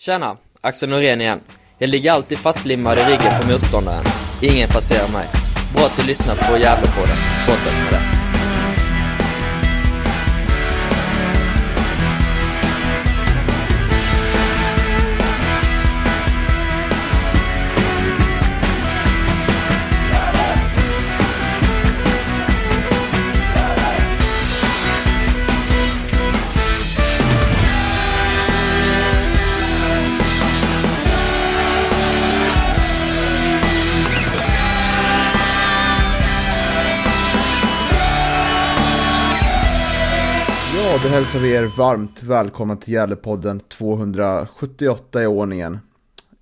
Tjena, Axel Norén igen. Jag ligger alltid fastlimmad i ryggen på motståndaren. Ingen passerar mig. Bra att du lyssnat på Gävlepodden. Fortsätt med det. Hälsar vi er varmt välkomna till Gävlepodden 278 i ordningen.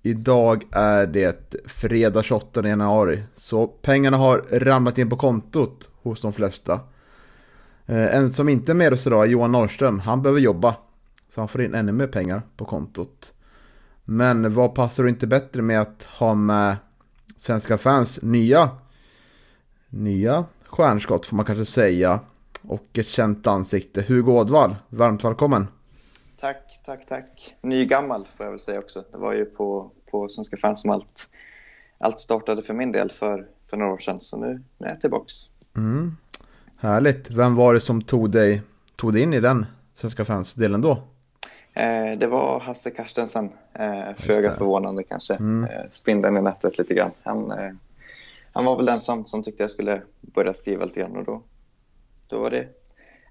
Idag är det fredag 28 januari, så pengarna har ramlat in på kontot hos de flesta. Eh, en som inte är med oss idag är Johan Norrström, han behöver jobba. Så han får in ännu mer pengar på kontot. Men vad passar då inte bättre med att ha med svenska fans nya, nya stjärnskott får man kanske säga och ett känt ansikte. Hugo Ådvall, varmt välkommen. Tack, tack, tack. Ny gammal får jag väl säga också. Det var ju på, på Svenska fans som allt, allt startade för min del för, för några år sedan. Så nu, nu är jag tillbaks. Mm. Härligt. Vem var det som tog dig, tog dig in i den Svenska fans-delen då? Eh, det var Hasse Carstensen. Eh, Föga förvånande kanske. Mm. Eh, spindeln i nätet lite grann. Han, eh, han var väl den som, som tyckte jag skulle börja skriva lite grann och då, då var det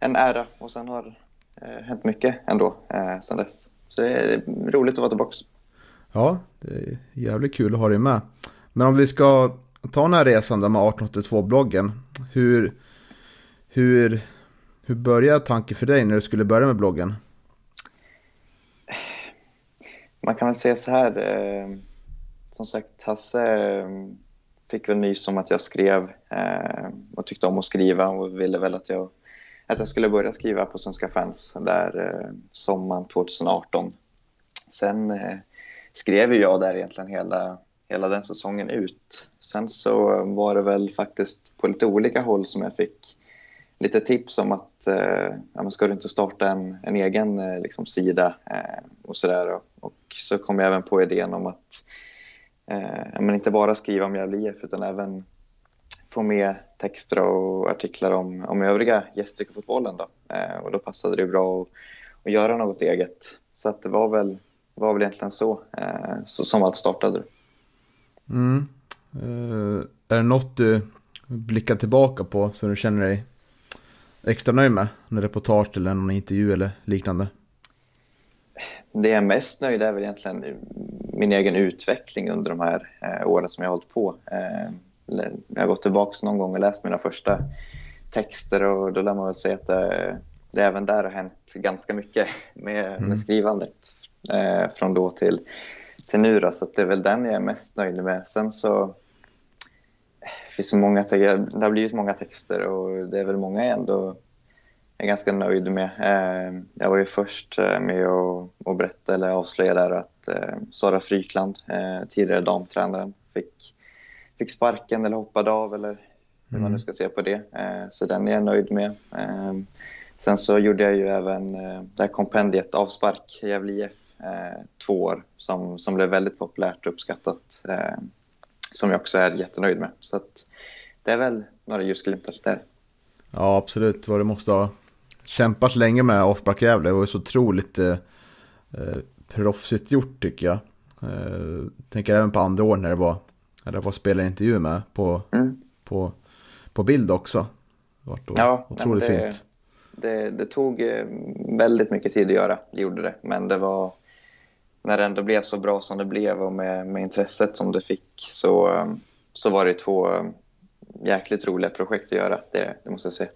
en ära. Och sen har eh, hänt mycket ändå eh, sen dess. Så det är roligt att vara tillbaks. Ja, det är jävligt kul att ha dig med. Men om vi ska ta den här resan där med 1882-bloggen. Hur, hur, hur började tanken för dig när du skulle börja med bloggen? Man kan väl säga så här. Eh, som sagt, Hasse eh, fick väl nys om att jag skrev eh, och tyckte om att skriva och ville väl att jag, att jag skulle börja skriva på Svenska fans där eh, sommaren 2018. Sen eh, skrev jag där egentligen hela, hela den säsongen ut. Sen så var det väl faktiskt på lite olika håll som jag fick lite tips om att eh, ja, ska du inte starta en, en egen eh, liksom, sida eh, och sådär. Och, och så kom jag även på idén om att eh, men inte bara skriva om Gävle IF utan även få med texter och artiklar om, om övriga gästryckarfotbollen. Då. Eh, och då passade det bra att, att göra något eget. Så att det var väl, var väl egentligen så, eh, så som allt startade. Mm. Eh, är det något du blickar tillbaka på som du känner dig extra nöjd med? En reportage eller någon intervju eller liknande? Det jag är mest nöjd är väl egentligen min egen utveckling under de här eh, åren som jag har hållit på. Eh, jag har gått tillbaka någon gång och läst mina första texter och då lär man väl säga att det, det även där har hänt ganska mycket med, Mm. med skrivandet eh, från då till, till nu. Då, så det är väl den jag är mest nöjd med. Sen så finns det många, det har blivit många texter och det är väl många jag ändå är ganska nöjd med. Eh, Jag var ju först eh, med att berätta eller avslöja där att eh, Sara Frykland, tidigare damtränaren, fick, fick sparken eller hoppade av eller hur man nu ska se på det. Så den är jag nöjd med. Sen så gjorde jag ju även det här kompendiet Avspark i Gävle IF två år som, som blev väldigt populärt och uppskattat. Som jag också är jättenöjd med. Så att det är väl några ljusglimtar där. Ja, absolut. Vad det måste ha kämpat länge med Offback Gävle. Det var ju så otroligt eh, eh, proffsigt gjort tycker jag. Eh, tänker även på andra år när det var, när det var spelarintervju med på, Mm. på, på bild också. Det var Ja, otroligt det- fint. Det, det tog eh, väldigt mycket tid att göra, det gjorde det. Men det var, när det ändå blev så bra som det blev och med, med intresset som det fick så, eh, så var det två jäkligt roliga projekt att göra, det, det måste jag säga.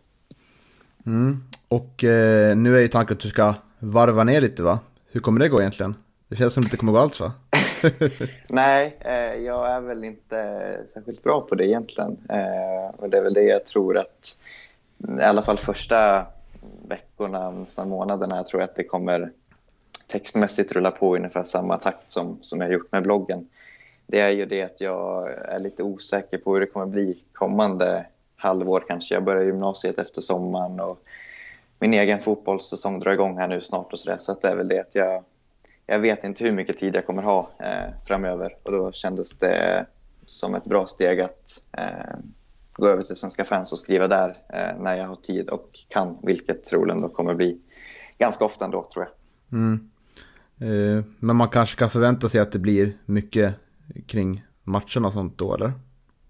Mm. Och eh, nu är ju tanken att du ska varva ner lite va? Hur kommer det gå egentligen? Det känns som att det inte kommer gå alls va? Nej, eh, jag är väl inte eh, särskilt bra på det egentligen. Eh, och det är väl det jag tror att, i alla fall första veckorna, nästan månaderna, jag tror att det kommer textmässigt rulla på i ungefär samma takt som, som jag har gjort med bloggen. Det är ju det att jag är lite osäker på hur det kommer bli kommande halvår kanske. Jag börjar gymnasiet efter sommaren och min egen fotbollssäsong drar igång här nu snart och sådär. Så det är väl det att jag, jag vet inte hur mycket tid jag kommer ha eh, framöver och då kändes det som ett bra steg att eh, gå över till Svenska fans och skriva där eh, när jag har tid och kan, vilket troligen då kommer bli ganska ofta ändå tror jag. Mm. Eh, men man kanske kan förvänta sig att det blir mycket kring matcherna och sånt då, eller?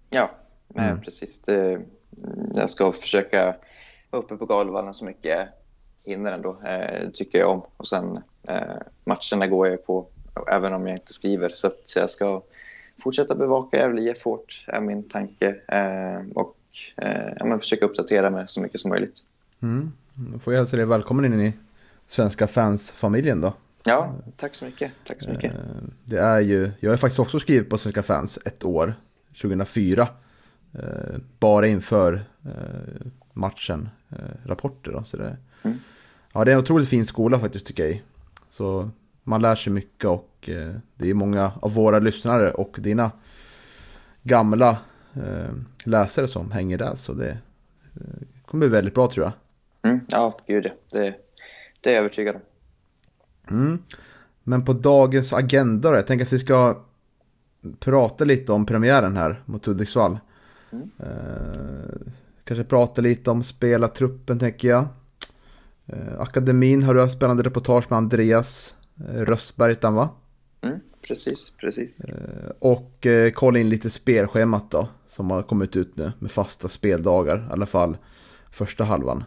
Ja, mm. precis. Det, jag ska försöka vara uppe på Galvallen så mycket jag hinner ändå, eh, tycker jag om. Och sen eh, matcherna går jag på, även om jag inte skriver. Så, så jag ska fortsätta bevaka Gävle IF hårt, är min tanke. Eh, och eh, ja, försöka uppdatera mig så mycket som möjligt. Mm. Då får jag hälsa dig välkommen in i svenska fans-familjen då. Ja, tack så mycket. Tack så mycket. Eh, det är ju, jag har faktiskt också skrivit på Svenska fans ett år, 2004. Eh, bara inför eh, matchen, rapporter då. Så det, mm. Ja, det är en otroligt fin skola faktiskt tycker jag. Så man lär sig mycket och det är många av våra lyssnare och dina gamla läsare som hänger där. Så det kommer bli väldigt bra tror jag. Mm, ja, gud. Det, det är jag övertygad om. Mm. Men på dagens agenda då, jag tänker att vi ska prata lite om premiären här mot Hudiksvall. Mm. Eh, kanske prata lite om spelartruppen tänker jag. Eh, akademin har du haft spännande reportage med Andreas eh, Röstberg, va? Mm, precis, precis. Eh, och eh, kolla in lite spelschemat då, som har kommit ut nu med fasta speldagar, i alla fall första halvan.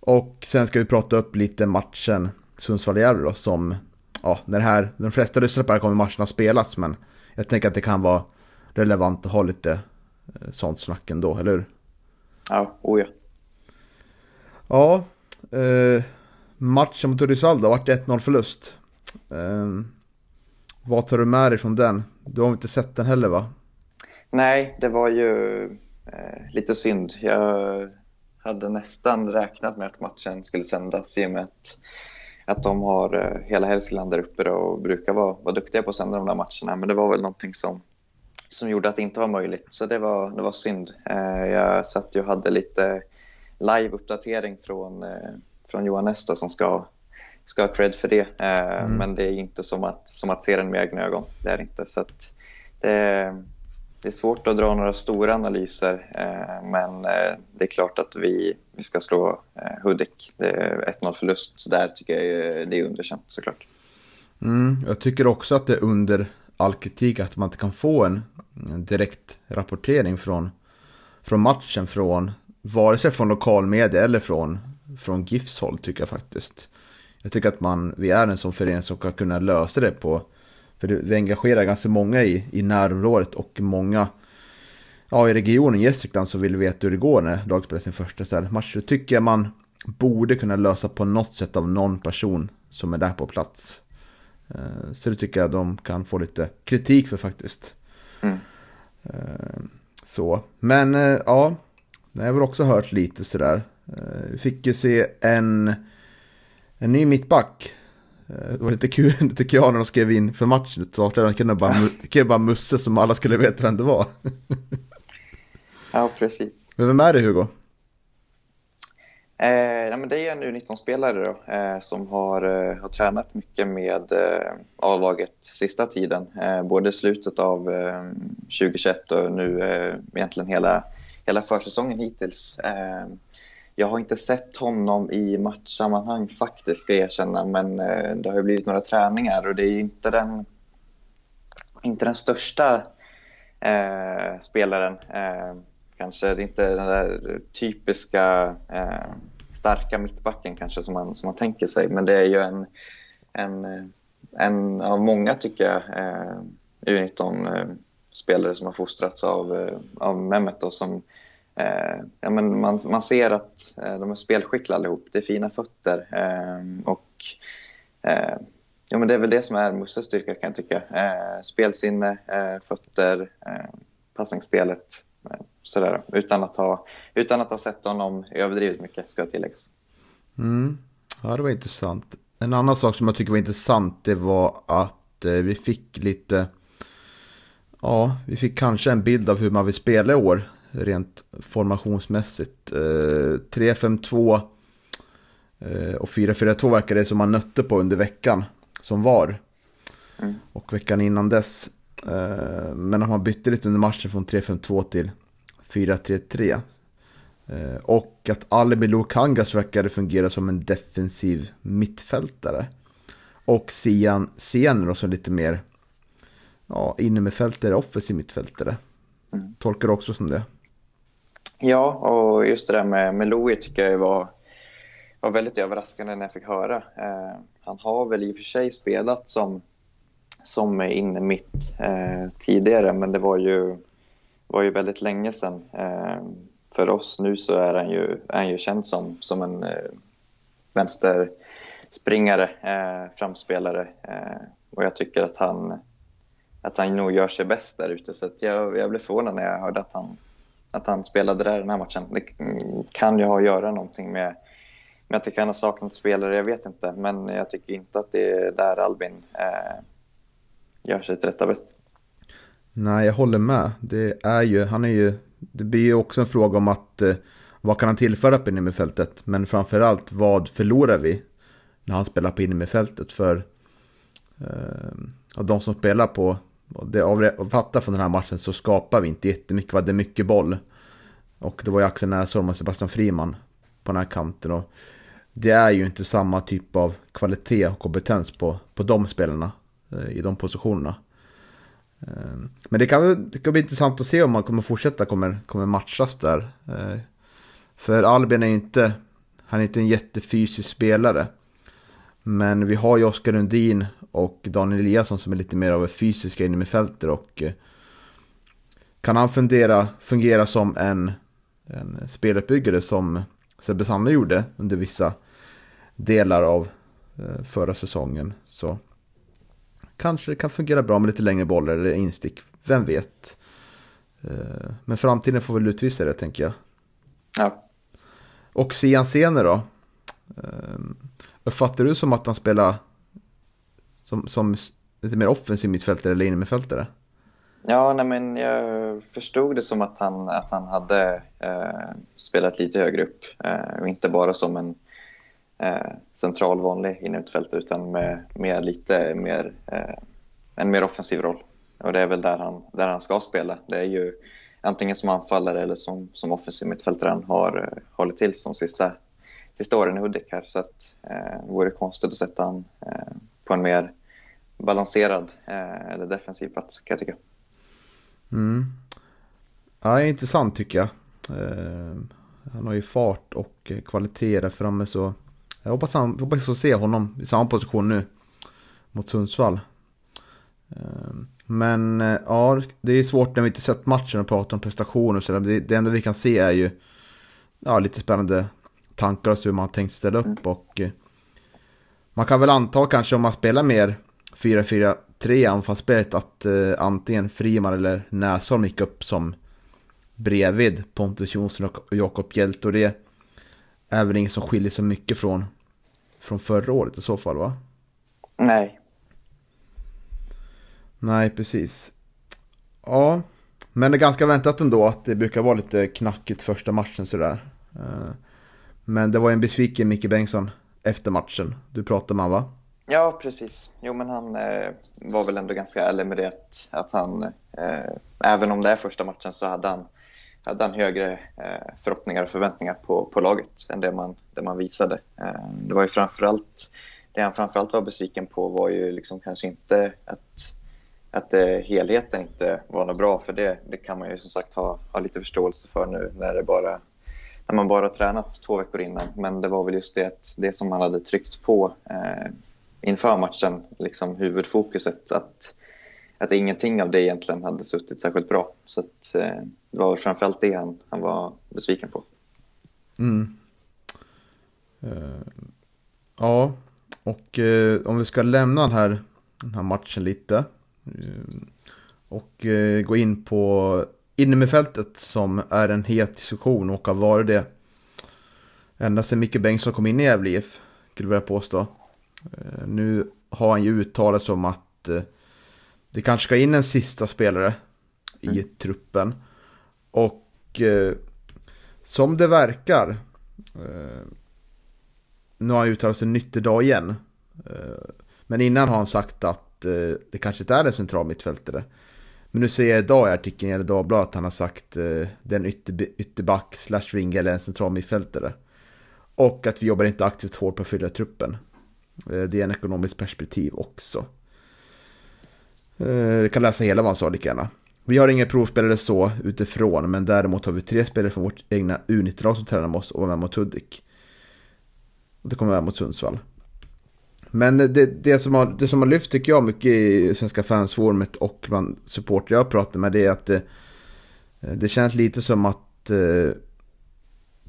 Och sen ska vi prata upp lite matchen Sundsvall-Gävle då som, ja, när det här, de flesta lyssnar på det här kommer matcherna spelas men jag tänker att det kan vara relevant att ha lite sånt snack ändå, eller hur? Ja, oh ja. Ja, eh, matchen mot Hudiksvall då, vart 1-0 förlust. Eh, vad tar du med dig från den? Du har inte sett den heller va? Nej, det var ju eh, lite synd. Jag hade nästan räknat med att matchen skulle sändas i och med att, att de har eh, hela Hälsingland där uppe och brukar vara, vara duktiga på att sända de där matcherna. Men det var väl någonting som, som gjorde att det inte var möjligt. Så det var, det var synd. Eh, jag satt och hade lite live-uppdatering från, eh, från Johan Nesta som ska, ska ha cred för det. Mm. Men det är inte som att, som att se den med egna ögon. Det är inte. Så det, det är svårt att dra några stora analyser, eh, men eh, det är klart att vi, vi ska slå eh, Hudik. Det är 1-0 förlust, så där tycker jag det är underkänt såklart. Mm, jag tycker också att det är under all kritik att man inte kan få en, direkt rapportering från, från matchen från vare sig från lokalmedia eller från, från GIFs håll tycker jag faktiskt. Jag tycker att man, vi är en sån förening som kan kunna lösa det på för vi engagerar ganska många i, i närområdet och många ja, i regionen Gästrikland så vill veta hur det går när laget spelar sin första så här, match. Det tycker jag man borde kunna lösa på något sätt av någon person som är där på plats. Eh, så det tycker jag de kan få lite kritik för faktiskt. Mm. Eh, så, men eh, ja, jag har väl också hört lite sådär. Vi fick ju se en, en ny mittback det var lite kul, lite kul när de skrev in för matchen. Så de kunde bara, kunde bara Musse som alla skulle veta vem det var. ja, precis. Men vem är det Hugo? Eh, men det är en U19-spelare då, eh, som har, eh, har tränat mycket med eh, A-laget sista tiden. Eh, både slutet av eh, 2021 och nu eh, egentligen hela, hela försäsongen hittills. Eh, jag har inte sett honom i matchsammanhang faktiskt, ska jag erkänna, men eh, det har ju blivit några träningar och det är ju inte den, inte den största eh, spelaren. Eh, kanske det är inte den där typiska eh, starka mittbacken kanske som man, som man tänker sig, men det är ju en, en, en av många, tycker jag, eh, U19-spelare eh, som har fostrats av, eh, av Mehmet och som Eh, ja, men man, man ser att eh, de är spelskickliga allihop. Det är fina fötter. Eh, och, eh, ja, men det är väl det som är Musses styrka kan jag tycka. Eh, spelsinne, eh, fötter, eh, passningsspelet sådär, utan, att ha, utan att ha sett honom överdrivet mycket ska tilläggas. Mm. Ja, det var intressant. En annan sak som jag tycker var intressant det var att vi fick lite Ja, vi fick kanske en bild av hur man vill spela i år rent formationsmässigt. 3-5-2 eh, och 4-4-2 verkar det som man nötte på under veckan. som var. Mm. Och veckan innan dess. Eh, men men han bytte lite under matchen från 3-5-2 till 4-3-3. Eh, och att Albin Lukangas verkade fungera som en defensiv mittfältare. Och Sian Senro som lite mer ja, innermittfältare, offensiv mittfältare. Mm. Tolkar du också som det? Ja, och just det där med, med Louis tycker jag var, var väldigt överraskande när jag fick höra. Eh, han har väl i och för sig spelat som, som är inne mitt eh, tidigare, men det var ju, var ju väldigt länge sedan. Eh, för oss nu så är han ju, är han ju känd som, som en eh, vänsterspringare, eh, framspelare. Eh, och jag tycker att han, att han nog gör sig bäst där ute. Så att jag, jag blev förvånad när jag hörde att han, att han spelade där den här matchen. Det kan ju ha att göra någonting med, men att det kan ha saknat spelare, jag vet inte. Men jag tycker inte att det är där Albin eh, gör sitt rätta bäst. Nej, jag håller med. Det är ju, han är ju, det blir ju också en fråga om att eh, vad kan han tillföra på innermittfältet? Men framförallt vad förlorar vi när han spelar på innermittfältet? För eh, de som spelar på, det avfattar från den här matchen så skapar vi inte jättemycket, det är mycket boll. Och det var ju Axel Näsholm och Sebastian Friman på den här kanten. Och det är ju inte samma typ av kvalitet och kompetens på, på de spelarna Eh, i de positionerna. Eh, men det kan, det kan bli intressant att se om man kommer fortsätta, kommer, kommer matchas där. Eh, för Albin är ju inte, han är inte en jättefysisk spelare. Men vi har ju Oskar Lundin och Daniel Eliasson som är lite mer av fysiska inne med fältet och kan han fundera, fungera som en, en speluppbyggare som Sebbe Sanne gjorde under vissa delar av förra säsongen så kanske det kan fungera bra med lite längre bollar eller instick. Vem vet? Men framtiden får väl utvisa det tänker jag. Ja. Och Sian Sene då? Uppfattar du som att han spelar som, som lite mer offensiv mittfältare eller innermittfältare? Ja, nej, men jag förstod det som att han, att han hade eh, spelat lite högre upp eh, och inte bara som en eh, central vanlig innermittfältare utan med, med lite mer, eh, en mer offensiv roll. Och det är väl där han, där han ska spela. Det är ju antingen som anfallare eller som, som offensiv mittfältare han har eh, hållit till som sista, sista åren i Hudik här. Så att, eh, det vore konstigt att sätta han eh, på en mer balanserad eh, eller defensiv plats kan jag tycka. Mm. Ja, intressant tycker jag. Eh, han har ju fart och kvalitet där framme så jag hoppas, han, hoppas att se honom i samma position nu mot Sundsvall. Men ja, det är svårt när vi inte sett matchen och pratar om prestationer och sådär. Det, det enda vi kan se är ju ja, lite spännande tankar och så hur man tänkt ställa upp. Och man kan väl anta kanske om man spelar mer 4-4-3 anfallsspelet att eh, antingen Friman eller Näsholm gick upp som bredvid Pontus Jonsson och Jakob Hjälte. Och det är väl inget som skiljer så mycket från, från förra året i så fall va? Nej, Nej, precis. Ja, men det är ganska väntat ändå att det brukar vara lite knackigt första matchen sådär. Men det var en besviken Micke Bengtsson efter matchen. Du pratade med va? Ja, precis. Jo, men han eh, var väl ändå ganska ärlig med det att, att han, eh, även om det är första matchen så hade han, hade han högre eh, förhoppningar och förväntningar på, på laget än det man, det man visade. Eh, det var ju framförallt, det han framförallt var besviken på var ju liksom kanske inte att att eh, helheten inte var något bra för det, det kan man ju som sagt ha, ha lite förståelse för nu när, det bara, när man bara tränat två veckor innan. Men det var väl just det, det som han hade tryckt på eh, inför matchen, liksom huvudfokuset, att, att ingenting av det egentligen hade suttit särskilt bra. Så att, eh, det var framförallt det han, han var besviken på. Mm. Eh, ja, och eh, om vi ska lämna den här, den här matchen lite. Eh, och eh, gå in på innermittfältet som är en het diskussion och har varit det ända sedan Micke Bengtsson kom in i Gävle IF, skulle jag vilja påstå. Eh, nu har han ju uttalat sig om att eh, det kanske ska in en sista spelare i mm. truppen. Och som det verkar, nu har han uttalat sig nytt idag igen. Men innan har han sagt att eh, det kanske inte är en central mittfältare. Men nu ser jag idag i artikeln i Dagbladet att han har sagt eh, den ytter, ytterback slash vinge eller en central mittfältare. Och att vi jobbar inte aktivt hårt på att fylla truppen. Eh, det är en ekonomisk perspektiv också. Eh, du kan läsa hela vad han sa lika gärna. Vi har inga provspelare så utifrån, men däremot har vi tre spelare från vårt egna U19-lag som tränar med oss och var med mot Hudik. Det kommer vara mot Sundsvall. Men det, det, som har, det som har lyft tycker jag mycket i Svenska fansforumet och bland supportrar jag pratar med det är att det, det känns lite som att eh,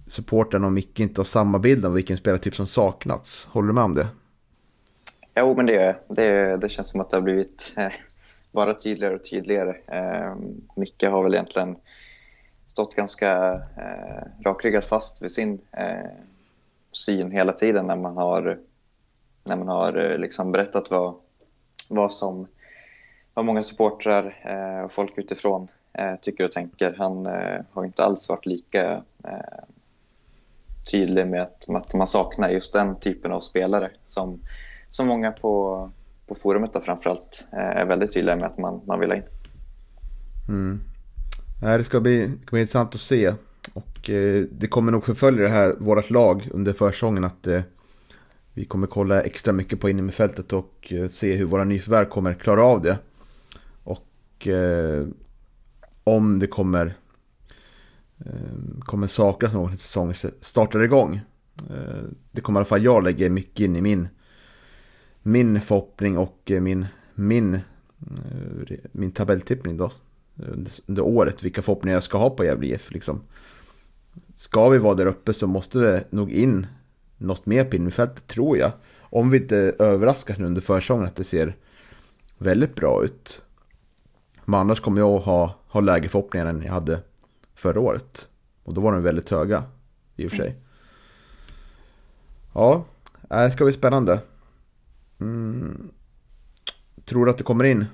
supporten och Micke inte har samma bild om vilken spelartyp som saknats. Håller du med om det? Jo, men det, gör det, det känns som att det har blivit eh, bara tydligare och tydligare. Eh, Micke har väl egentligen stått ganska eh, rakryggad fast vid sin eh, syn hela tiden när man har, när man har eh, liksom berättat vad, vad, som, vad många supportrar eh, och folk utifrån eh, tycker och tänker. Han eh, har inte alls varit lika eh, tydlig med att, att man saknar just den typen av spelare som, som många på, på forumet då framförallt eh, är väldigt tydliga med att man, man vill ha in. Mm. Det ska bli, det ska bli intressant att se. Och eh, det kommer nog förfölja det här, vårt lag under försäsongen att eh, vi kommer kolla extra mycket på innermittfältet och eh, se hur våra nyförvärv kommer klara av det. Och eh, om det kommer, eh, kommer saknas någon säsong startar igång. Eh, det kommer i alla fall jag lägga mycket in i min, min förhoppning och eh, min, min, eh, min tabelltippning då eh, under året, vilka förhoppningar jag ska ha på Gävle IF. Liksom ska vi vara där uppe så måste det nog in något mer på innerfältet tror jag. Om vi inte överraskar nu under försäsongen att det ser väldigt bra ut. Men annars kommer jag att ha, ha lägre förhoppningar än jag hade förra året. Och då var de väldigt höga i och för sig. Ja, det ska bli spännande. Mm. Tror du att det kommer in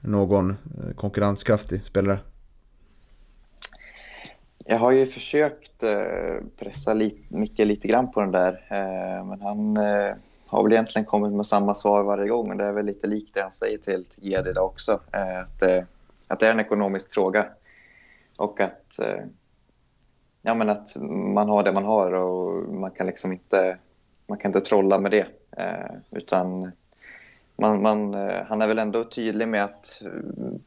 någon eh, konkurrenskraftig spelare? Jag har ju försökt eh, pressa Micke lite grann på den där, eh, men han har väl egentligen kommit med samma svar varje gång. Men det är väl lite likt det han säger till, till GD idag också, att, att det är en ekonomisk fråga. Och att, ja, men att man har det man har och man kan liksom inte, man kan inte trolla med det. Eh, utan man, man, eh, han är väl ändå tydlig med att eh,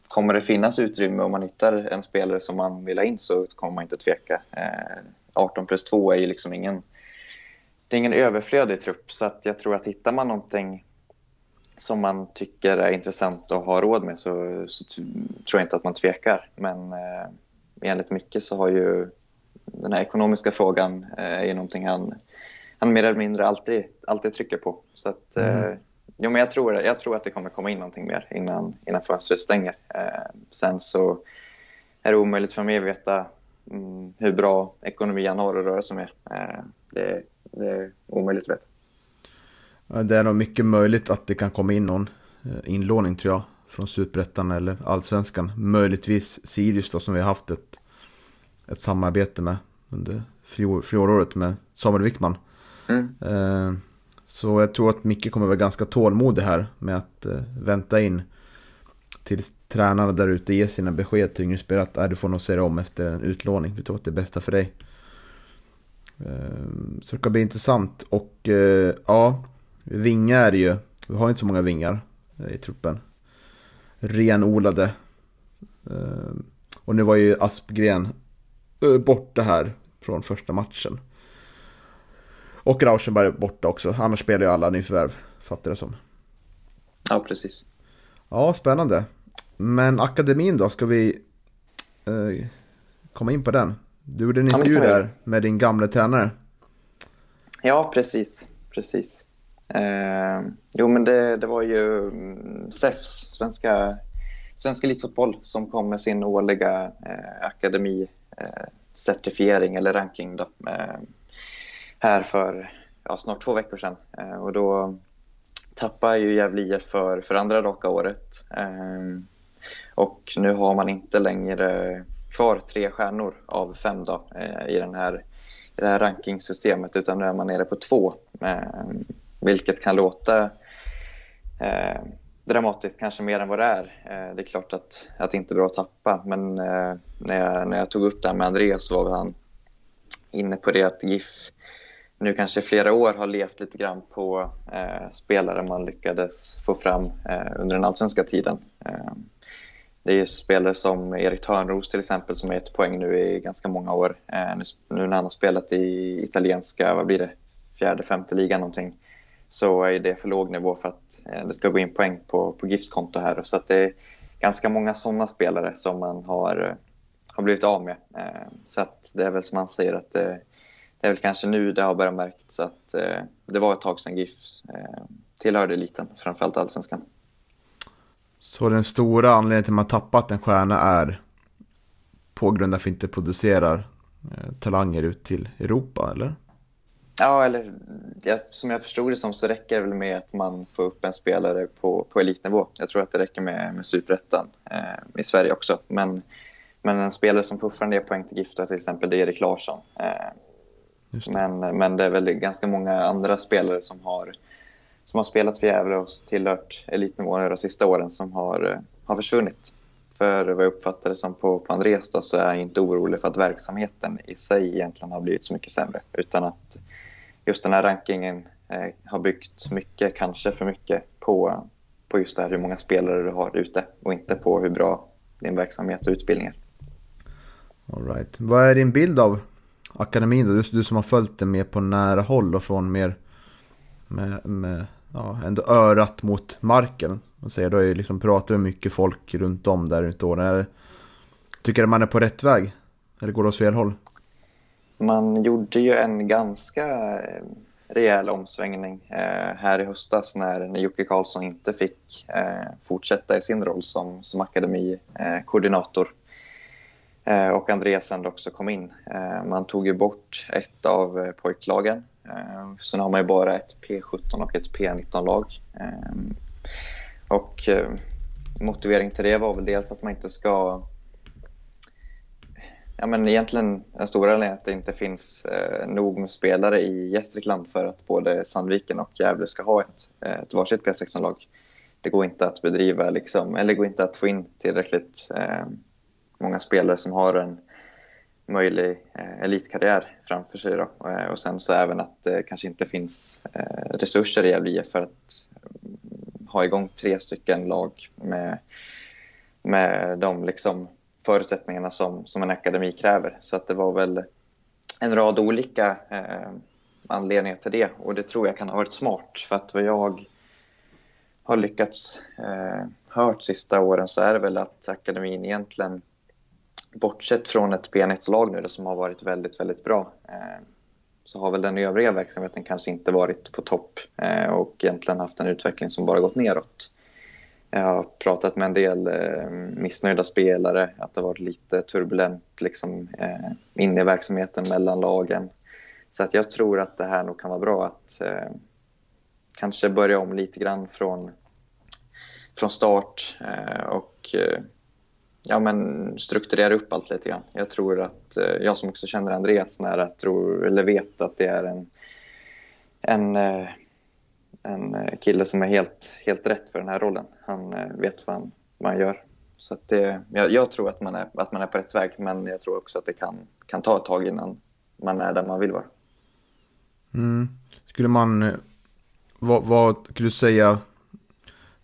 kommer det finnas utrymme om man hittar en spelare som man vill ha in så kommer man inte tveka. Eh, 18 plus 2 är ju liksom ingen, det är ingen överflödig trupp så att jag tror att hittar man någonting som man tycker är intressant att ha råd med så, så tror jag inte att man tvekar. Men eh, enligt Micke så har ju den här ekonomiska frågan eh, är någonting han, han mer eller mindre alltid, alltid trycker på. Så att, mm. Jo, men jag tror, jag tror att det kommer komma in någonting mer innan, innan fönstret stänger. Eh, sen så är det omöjligt för mig att veta mm, hur bra ekonomi han har att röra sig med. Eh, det, det, är omöjligt att veta. Det är nog mycket möjligt att det kan komma in någon eh, inlåning tror jag. Från Superettan eller Allsvenskan. Möjligtvis Sirius då som vi har haft ett, ett samarbete med under fjolåret med Samuel Wickman. Mm. Eh, så jag tror att Micke kommer vara ganska tålmodig här med att eh, vänta in tills tränarna där ute ger sina besked till yngre spelare att äh, du får nog se om efter en utlåning. Vi tror att det är bästa för dig. Eh, så det ska bli intressant. Och eh, ja, vingar är det ju. Vi har inte så många vingar eh, i truppen. Renodlade. Eh, och nu var ju Aspgren eh, borta här från första matchen. Och Rauschenberg är borta också. Annars spelar ju alla nyförvärv, fattar det som. Ja, precis. Ja, spännande. Men akademin då, ska vi eh, komma in på den? Du gjorde en intervju där med din gamla tränare. Ja, precis. precis. Eh, jo, men det, det var ju mm, SEFs, Svenska, Svenska Elitfotboll, som kom med sin årliga eh, akademicertifiering eh, eller ranking. Då, eh, här för ja, snart två veckor sedan. Eh, och då tappade ju Gävle IF för, för andra raka året. Eh, och nu har man inte längre kvar tre stjärnor av fem då, eh, i, den här, i det här rankingsystemet utan nu är man nere på två. Eh, vilket kan låta eh, dramatiskt kanske mer än vad det är. Eh, det är klart att, att det inte är bra att tappa, men eh, när, jag, när jag tog upp det här med Andreas så var han inne på det att GIF nu kanske flera år har levt lite grann på eh, spelare man lyckades få fram eh, under den allsvenska tiden. Eh, det är ju spelare som Erik Törnros till exempel som är ett poäng nu i ganska många år. Eh, nu, nu, när han har spelat i italienska, vad blir det, fjärde, femte ligan någonting så är det för låg nivå för att eh, det ska gå in poäng på, på GIFs konto här. Så att det är ganska många sådana spelare som man har, eh, har blivit av med. Eh, så att det är väl som man säger att eh, det, är väl kanske nu det har börjat märkas att det var ett tag sedan GIF tillhörde eliten, framförallt allsvenskan. Så den stora anledningen till att man tappat en stjärna är på grund av att vi inte producerar talanger ut till Europa, eller? Ja, eller ja, som jag förstod det som så räcker det väl med att man får upp en spelare på, på elitnivå. Jag tror att det räcker med, med superettan eh, i Sverige också. Men, men en spelare som fortfarande är poäng till Gifta till exempel, det är Erik Larsson. Eh, men, men det är väl ganska många andra spelare som har, som har spelat för Gävle och tillhört elitnivån de sista åren som har, eh, har försvunnit. För vad jag uppfattar det som på, på Andreas då, så är jag inte orolig för att verksamheten i sig egentligen har blivit så mycket sämre. Utan att just den här rankingen eh, har byggt mycket, kanske för mycket, på, på just det här hur många spelare du har ute och inte på hur bra din verksamhet och utbildning är. All right. Vad är din bild av akademin då? Du, du som har följt den mer på nära håll och från mer med, med ja, ändå örat mot marken. Man säger, då är liksom, pratar med mycket folk runt om där ute åren. Tycker du man är på rätt väg? Eller går det åt fel håll? Man gjorde ju en ganska eh, rejäl omsvängning eh, här i höstas när, Jocke Karlsson inte fick eh, fortsätta i sin roll som, som akademikoordinator. Eh, och Andreas ändå också kom in. Eh, man tog ju bort ett av eh, pojklagen. Sen har man ju bara ett P17 och ett P19-lag. och motivering till det var väl dels att man inte ska Ja, men egentligen den stora anledningen att det inte finns eh, nog med spelare i Gästrikland för att både Sandviken och Gävle ska ha ett, ett varsitt P16-lag. Det går inte att bedriva, liksom, eller går inte att få in tillräckligt eh, många spelare som har en möjlig eh, elitkarriär framför sig. Då. Eh, och sen så även att det kanske inte finns eh, resurser i Gävle IF för att mm, ha igång tre stycken lag med, med de liksom förutsättningarna som, som en akademi kräver. Så att det var väl en rad olika eh, anledningar till det och det tror jag kan ha varit smart för att vad jag har lyckats eh, hört sista åren så är det väl att akademin egentligen bortsett från ett P19-lag nu då, som har varit väldigt, väldigt bra eh, så har väl den övriga verksamheten kanske inte varit på topp eh, och egentligen haft en utveckling som bara gått neråt. Jag har pratat med en del eh, missnöjda spelare, att det har varit lite turbulent liksom, eh, inne i verksamheten mellan lagen. Så att jag tror att det här nog kan vara bra att eh, kanske börja om lite grann från, från start eh, och eh, ja, men strukturera upp allt lite grann. Jag tror att eh, jag som också känner Andreas nära tror, eller vet att det är en, en eh, en eh, kille som är helt, helt rätt för den här rollen. Han eh, vet vad han, vad han gör. Så det, jag, jag, tror att man, är, att man är på rätt väg, men jag tror också att det kan, kan ta ett tag innan man är där man vill vara. Mm. Skulle man, eh, vad, vad skulle du säga,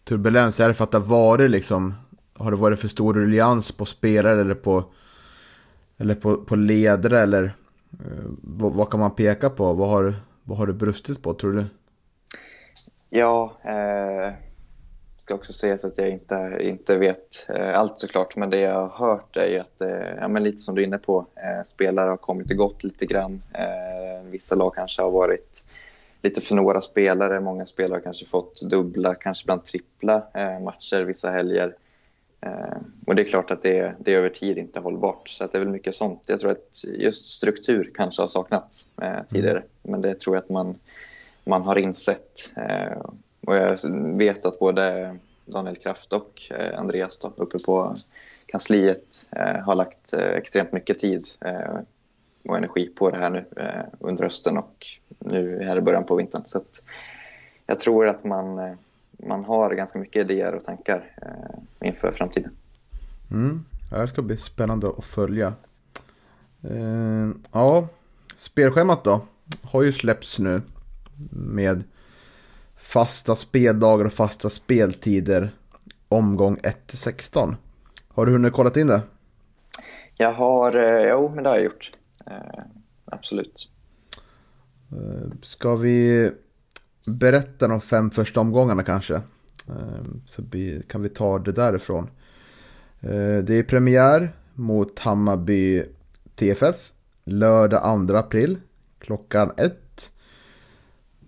turbulens, är det för att det har varit liksom, har det varit för stor ruljans på spelare eller på, eller på, på ledare eller eh, vad, vad, kan man peka på? Vad har, vad har det brustit på tror du? Ja, eh, ska också säga att jag inte, inte vet eh, allt såklart, men det jag har hört är ju att, eh, ja, men lite som du är inne på, eh, spelare har kommit och gått lite grann. Eh, vissa lag kanske har varit lite för några spelare, många spelare har kanske fått dubbla, kanske ibland trippla eh, matcher vissa helger. Eh, och det är klart att det, det är över tid inte hållbart, så att det är väl mycket sånt. Jag tror att just struktur kanske har saknats tidigare, men det tror jag att man man har insett. Eh, och jag vet att både Daniel Kraft och eh, Andreas då, uppe på kansliet eh, har lagt extremt mycket tid och energi på det här nu under hösten och nu här i början på vintern. Så jag tror att man, man har ganska mycket idéer och tankar eh, inför framtiden. Mm. Det ska bli spännande att följa. Eh, ja, spelschemat då har ju släppts nu med fasta speldagar och fasta speltider omgång 1-16. Har du hunnit kolla in det? Jag har, eh, jo men det har jag gjort. Eh, absolut. Eh, ska vi berätta de fem första omgångarna kanske? Ehm, så kan vi ta det därifrån. Ehm, det är premiär mot Hammarby TFF lördag 2 april klockan 1.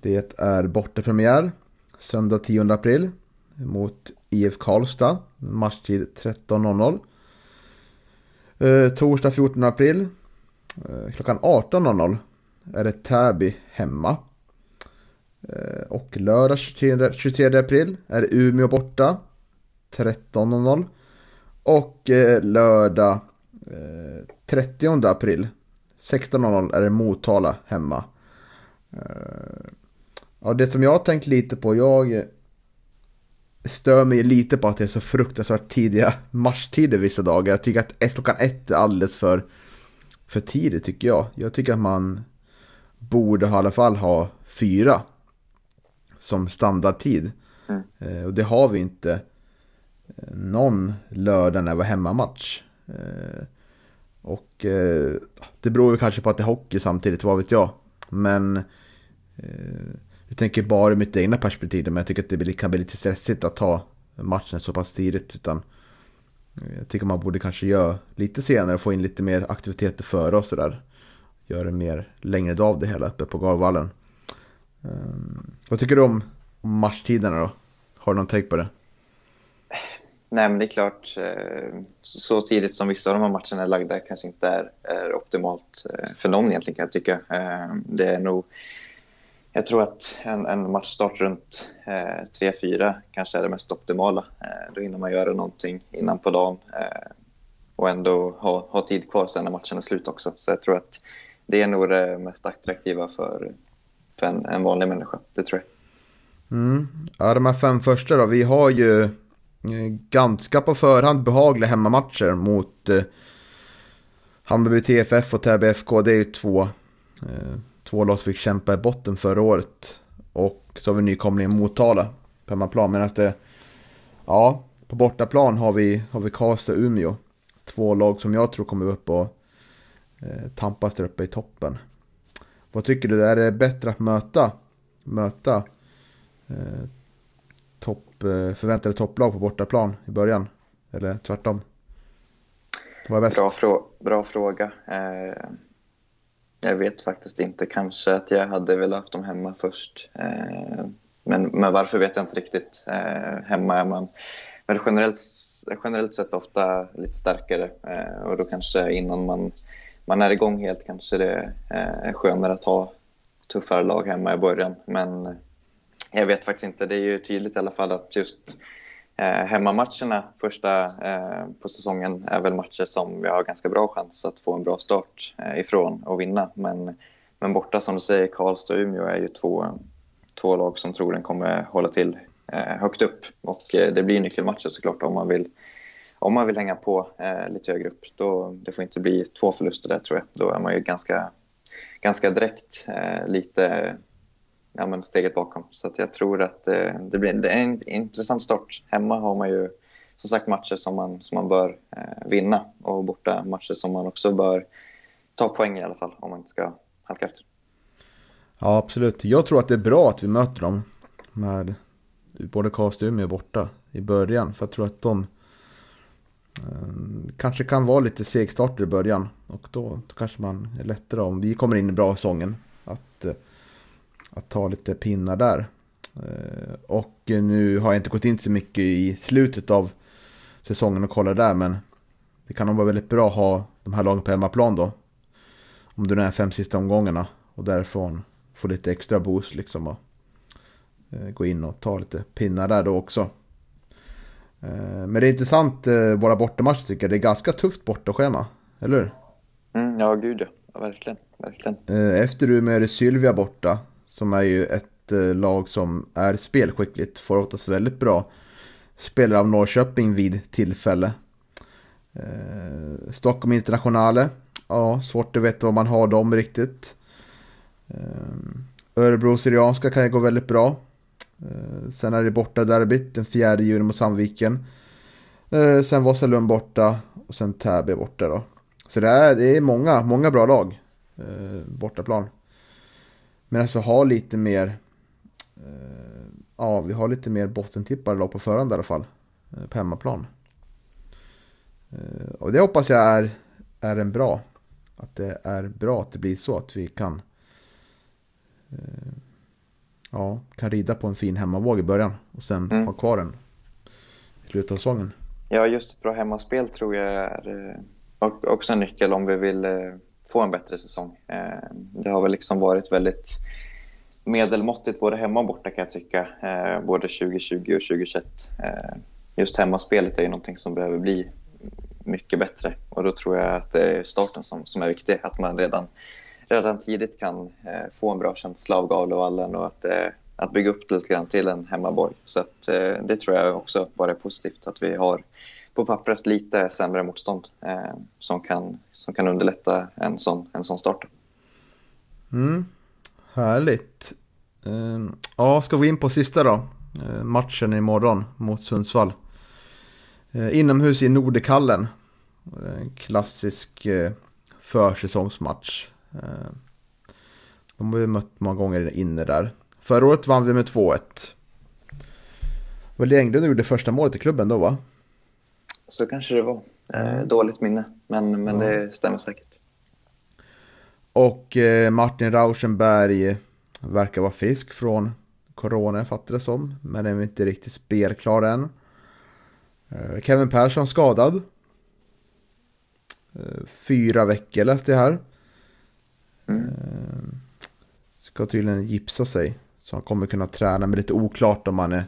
Det är bortapremiär söndag 10 april mot IF Karlstad. Matchtid 13.00. Eh, torsdag 14 april eh, klockan 18.00 är det Täby hemma. Eh, och lördag 23, 23 april är det Umeå borta 13.00. Och eh, lördag eh, 30 april 16.00 är det Motala hemma. Ja, det som jag har tänkt lite på, jag stör mig lite på att det är så fruktansvärt tidiga matchtider vissa dagar. Jag tycker att ett, klockan ett är alldeles för, för tidigt tycker jag. Jag tycker att man borde i alla fall ha fyra som standardtid. Mm. Eh, och det har vi inte eh, någon lördag när det var hemmamatch. Eh, och det beror ju kanske på att det är hockey samtidigt, vad vet jag. Men jag tänker bara i mitt egna perspektiv, men jag tycker att det kan bli lite stressigt att ta matchen så pass tidigt. Utan jag tycker man borde kanske göra lite senare få in lite mer aktiviteter före och sådär. Göra en mer längre dag av det hela uppe på Garvallen. Um, vad tycker du om matchtiderna då? Har du någon take på det? Nej, men det är klart, eh, så tidigt som vissa av de här matcherna är lagda kanske inte är, är optimalt eh, för någon egentligen kan jag tycka. Ehm, det är nog, jag tror att en, en matchstart runt eh, 3-4 kanske är det mest optimala. Då hinner man göra någonting innan på dagen och ändå ha, ha tid kvar sen när matchen är slut också. Så jag tror att det är nog det mest attraktiva för, för en, en vanlig människa, det tror jag. Mm. Ja, de här fem första då, vi har ju eh, ganska på förhand behagliga hemmamatcher mot eh, Hammarby TFF och Täby FK. Det är ju två, eh, två lag som fick kämpa i botten förra året. Och så har vi nykomlingen Motala på hemmaplan. Medan det, ja, på bortaplan har vi, har vi Karlstad och Umeå. Två lag som jag tror kommer upp och eh, tampas där uppe i toppen. Vad tycker du? Är det bättre att möta, möta eh, topp, eh, förväntade topplag på bortaplan i början? Eller tvärtom? Vad är bäst? Bra, frå bra fråga. Eh, jag vet faktiskt inte. Kanske att jag hade velat haft dem hemma först. Eh, men, men varför vet jag inte riktigt. Eh, hemma är man men generellt, generellt sett ofta lite starkare eh, och då kanske innan man, man är igång helt kanske det eh, är skönare att ha tuffare lag hemma i början. Men eh, jag vet faktiskt inte. Det är ju tydligt i alla fall att just eh, hemmamatcherna första eh, på säsongen är väl matcher som vi har ganska bra chans att få en bra start eh, ifrån och vinna. Men, men borta som du säger, Karlstad och Umeå är ju två, två lag som troligen kommer hålla till eh, högt upp. Och eh, det blir nyckelmatcher såklart om man vill om man vill hänga på eh, lite högre upp. Då, det får inte bli två förluster där tror jag. Då är man ju ganska, ganska direkt eh, lite ja, men steget bakom. Så att jag tror att eh, det blir det är en intressant start. Hemma har man ju som sagt matcher som man, som man bör eh, vinna och borta matcher som man också bör ta poäng i alla fall om man inte ska halka efter. Ja, absolut. Jag tror att det är bra att vi möter dem med både Karlstad och Umeå borta i början. För jag tror att de Eh, kanske kan vara lite segstarter i början. Och då, då kanske man är lättare om vi kommer in i bra säsongen. Att eh, att ta lite pinnar där. Eh, och nu har jag inte gått in så mycket i slutet av säsongen och kollat där men det kan nog vara väldigt bra att ha de här lagen på hemmaplan då. Om du är fem sista omgångarna och därifrån få lite extra boost liksom och gå in och ta lite pinnar där då också. Eh, men det är intressant våra bortamatcher tycker jag. Det är ganska tufft bortaschema, eller hur? Mm, ja, gud ja. ja. Verkligen, verkligen. Efter du med Sylvia borta som är ju ett eh, lag som är spelskickligt. Får oftast väldigt bra spelare av Norrköping vid tillfälle. Eh, Stockholm Internationale. Ja, svårt att veta vad man har dem riktigt. Eh, Örebro Syrianska kan ju gå väldigt bra. Eh, sen är det borta derbyt den 4 juni mot Sandviken. Eh, sen Vasalund borta och sen Täby borta då. Så det är, det är många, många bra lag. Eh, bortaplan. Men alltså ha lite mer Ja, vi har lite mer bottentippade lag på förhand i alla fall. På hemmaplan. Och det hoppas jag är, är en bra. Att det är bra att det blir så att vi kan Ja, kan rida på en fin hemmavåg i början och sen Mm. ha kvar den i slutet av säsongen. Ja, just ett bra hemmaspel tror jag är eh, och- också en nyckel om vi vill eh, få en bättre säsong. Eh, Det har väl liksom varit väldigt medelmåttigt både hemma och borta kan jag tycka, både 2020 och 2021. Eh, Just hemmaspelet är ju någonting som behöver bli mycket bättre och då tror jag att det är starten som, som är viktig, att man redan, redan tidigt kan eh, få en bra känsla av Gavlevallen och att, eh, att bygga upp det lite grann till en hemmaborg. Så att, eh, det tror jag också bara är positivt, att vi har på pappret lite sämre motstånd eh, som, kan, som kan underlätta en sån, en sån start. Mm, härligt. Ehm, ja, ska vi in på sista då? Eh, Matchen imorgon mot Sundsvall. Eh, Inomhus i Nordekallen. Eh, klassisk eh, försäsongsmatch. Eh, De har vi mött många gånger inne där. Förra året vann vi med 2-1. Väl Englund gjorde första målet i klubben då va? Så kanske det var. Eh, dåligt minne, men, men Ja. det stämmer säkert. Och eh, Martin Rauschenberg verkar vara frisk från corona, fattar det som. Men är inte riktigt spelklar än. Eh, Kevin Persson skadad. Eh, fyra veckor läste jag här. Mm. Eh, ska tydligen gipsa sig. Så han kommer kunna träna, men lite oklart om han är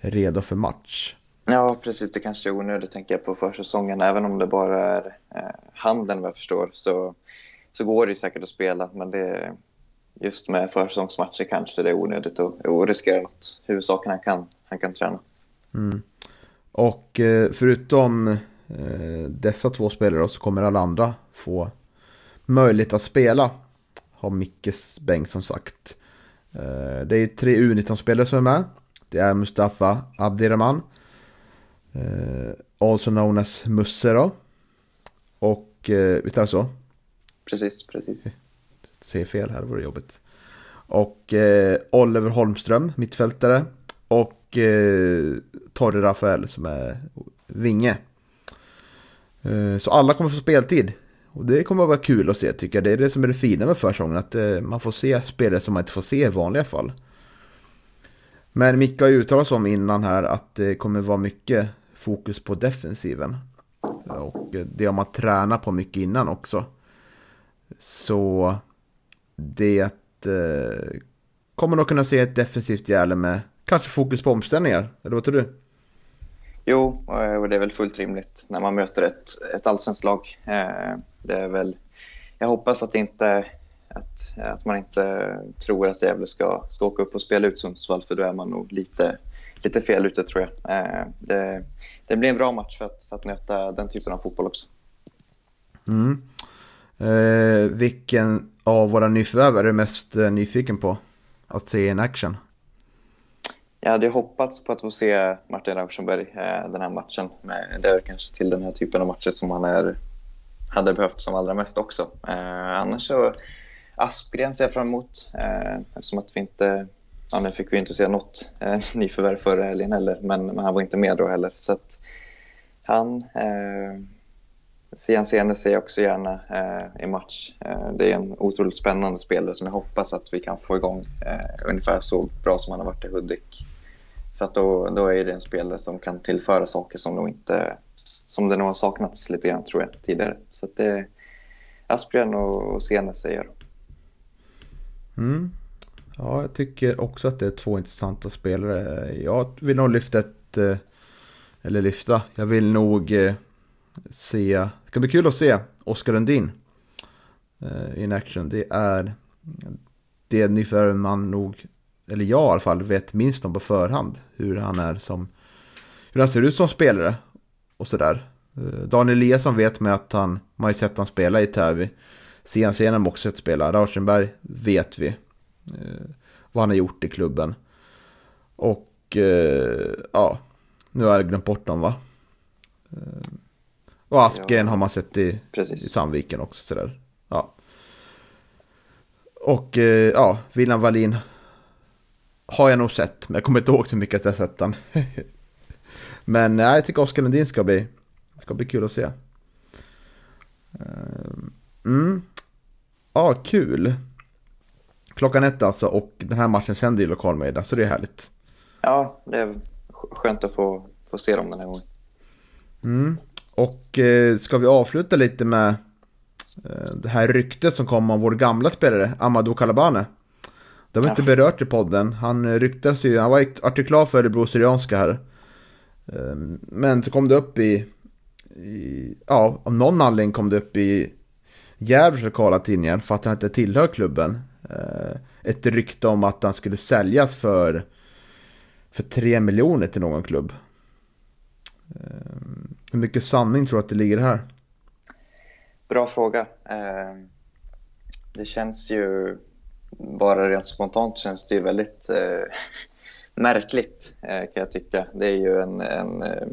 redo för match. Ja, precis. Det kanske är onödigt tänker jag på försäsongen. Även om det bara är eh, handen vad jag förstår så, så går det ju säkert att spela. Men det, just med försäsongsmatcher kanske det är onödigt att, att riskera något. Huvudsaken han kan, han kan träna. Mm. Och eh, förutom dessa två spelare så kommer alla andra få möjlighet att spela. Har Micke Bengtsson sagt. Eh, det är tre U19-spelare som är med. Det är Mustafa Abdirahman. Eh, also known as Musse då. Och eh, visst är det så? Precis, precis. Säger fel här, det vore jobbigt. Och Oliver Holmström, mittfältare. Och eh, Torre Rafael som är vinge. Så alla kommer få speltid. Och det kommer att vara kul att se tycker jag. Det är det som är det fina med försäsongen. Att eh, man får se spelare som man inte får se i vanliga fall. Men Micke har ju uttalat sig om innan här att det kommer vara mycket fokus på defensiven. Och det har man tränat på mycket innan också. Så det eh, kommer nog kunna se ett defensivt Gävle med kanske fokus på omställningar. Eller vad tror du? Jo, eh, och det är väl fullt rimligt när man möter ett, ett allsvenskt lag. Eh, det är väl, jag hoppas att, inte, att, att man inte tror att Gävle ska, ska åka upp och spela ut Sundsvall för då är man nog lite, lite fel ute tror jag. Eh, det, det blir en bra match för att, för att möta den typen av fotboll också. Mm. Eh, vilken av våra nyförvärv är du mest nyfiken på att se in action? Jag hade hoppats på att få se Martin Rauschenberg eh, den här matchen. Men det är kanske till den här typen av matcher som han är, hade behövt som allra mest också. Eh, annars så Aspgren ser jag fram emot eh, eftersom att vi inte Ja, nu fick vi inte se något eh, nyförvärv förra helgen heller, men, men han var inte med då heller. Så att han, eh, Sian Sene ser jag också gärna eh, i match. Eh, det är en otroligt spännande spelare som jag hoppas att vi kan få igång eh, ungefär så bra som han har varit i Hudik. För att då, då är det en spelare som kan tillföra saker som nog inte som det nog har saknats lite grann tror jag tidigare. Så att det är Aspgren och Sene säger. Mm. Ja, jag tycker också att det är två intressanta spelare. Jag vill nog lyfta ett, eh, eller lyfta, jag vill nog eh, se, det ska bli kul att se Oskar Lundin eh, in action. Det är det nyförvärven man nog eller jag i alla fall, vet minst om på förhand. Hur han är som, hur han ser ut som spelare och sådär. Eh, Daniel Eliasson vet med att han, man har ju sett han spela i Täby. Sian har också sett spela. Rauschenberg vet vi eh, vad han har gjort i klubben. Och eh, ja, nu har jag glömt bort dem va? Och Aspgren ja, har man sett i, i Sandviken också sådär. Ja. Och ja, William Wallin har jag nog sett, men jag kommer inte ihåg så mycket att jag sett den. men nej, jag tycker Oskar Lundin ska bli, ska bli kul att se. Eh, mm. Ja, kul. Klockan ett alltså och den här matchen sänder ju lokalmedia så det är härligt. Ja, det är skönt att få, få se dem den här gången. Mm. Och eh, ska vi avsluta lite med eh, det här ryktet som kom om vår gamla spelare, Amadou Kalabane. Det har vi ja. inte berört i podden. Han ryktas ju, han var artiklar för Örebro Syrianska här. Eh, men så kom det upp i, i, ja, av någon anledning kom det upp i Gävles lokala tidningar för att han inte tillhör klubben. Eh, ett rykte om att han skulle säljas för, för 3 miljoner till någon klubb. Eh, hur mycket sanning tror du att det ligger här? Bra fråga. Eh, det känns ju, bara rent spontant känns det ju väldigt eh, märkligt eh, kan jag tycka. Det är ju en, en, eh,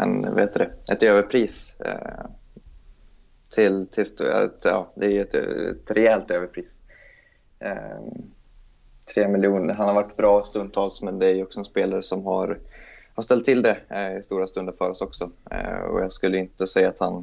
en vet det, ett överpris till, till ja, det är ett, ett rejält överpris. Eh, tre miljoner. Han har varit bra stundtals, men det är också en spelare som har, har ställt till det eh, i stora stunder för oss också. Eh, och jag skulle inte säga att han,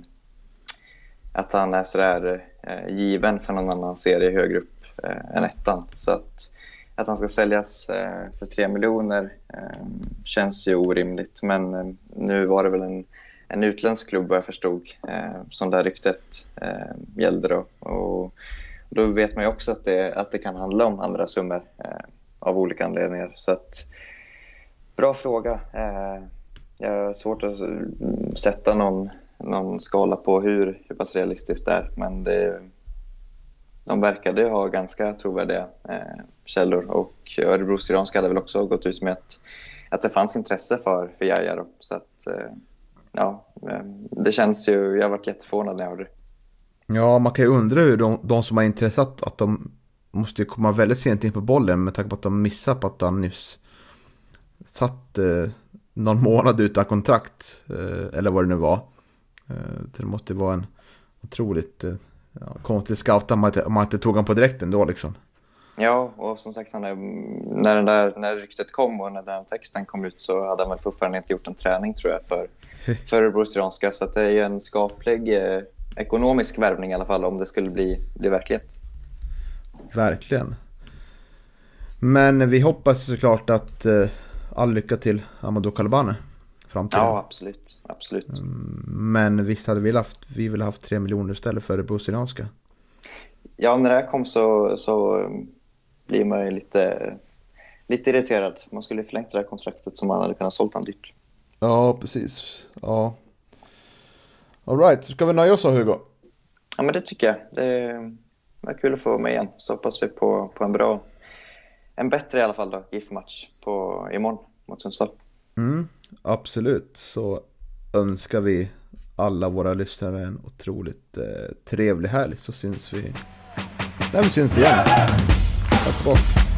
att han är sådär eh, given för någon annan serie högre upp eh, än ettan. Så att, att han ska säljas eh, för tre miljoner eh, känns ju orimligt. Men eh, nu var det väl en en utländsk klubb vad jag förstod eh, som det här ryktet eh, gällde då. Och då vet man ju också att det, att det kan handla om andra summor eh, av olika anledningar. Så att, bra fråga. Eh, jag har svårt att sätta någon, någon skala på hur, hur pass realistiskt det är. Men det, de verkade ha ganska trovärdiga eh, källor och Örebro Syrianska hade väl också gått ut med att, att det fanns intresse för, för Jaja. Så att, eh, ja, eh, det känns ju, jag har varit jätteförvånad när jag hörde det. Ja, man kan ju undra hur de, de som har intresse att de måste ju komma väldigt sent in på bollen med tanke på att de missar på att han nyss satt eh, någon månad utan kontrakt. Eh, eller vad det nu var. Eh, det måste vara en otroligt eh, ja, konstig scout om man, inte, om man inte tog honom på direkten då liksom. Ja, och som sagt, han är, när, den där, när ryktet kom och när den texten kom ut så hade han väl fortfarande inte gjort en träning tror jag för, för Örebro Syrianska. Så det är ju en skaplig eh, ekonomisk värvning i alla fall om det skulle bli, bli verklighet. Verkligen. Men vi hoppas såklart att eh, all lycka till Amadou Kalabane. Framtiden. Ja, absolut. absolut. Mm, men visst hade vi haft, vi vill haft tre miljoner istället för det brasilianska. Ja, när det här kom så, så blir man ju lite, lite irriterad. Man skulle förlängt det här kontraktet som man hade kunnat sålt han dyrt. Ja, precis. Ja, Alright, ska vi nöja oss då Hugo? Ja men det tycker jag. Det var kul att få vara med igen. Så hoppas vi på, på en bra, en bättre i alla fall då, GIF-match på, imorgon mot Sundsvall. Mm, absolut, så önskar vi alla våra lyssnare en otroligt eh, trevlig helg så syns vi Där vi syns igen. Tack och.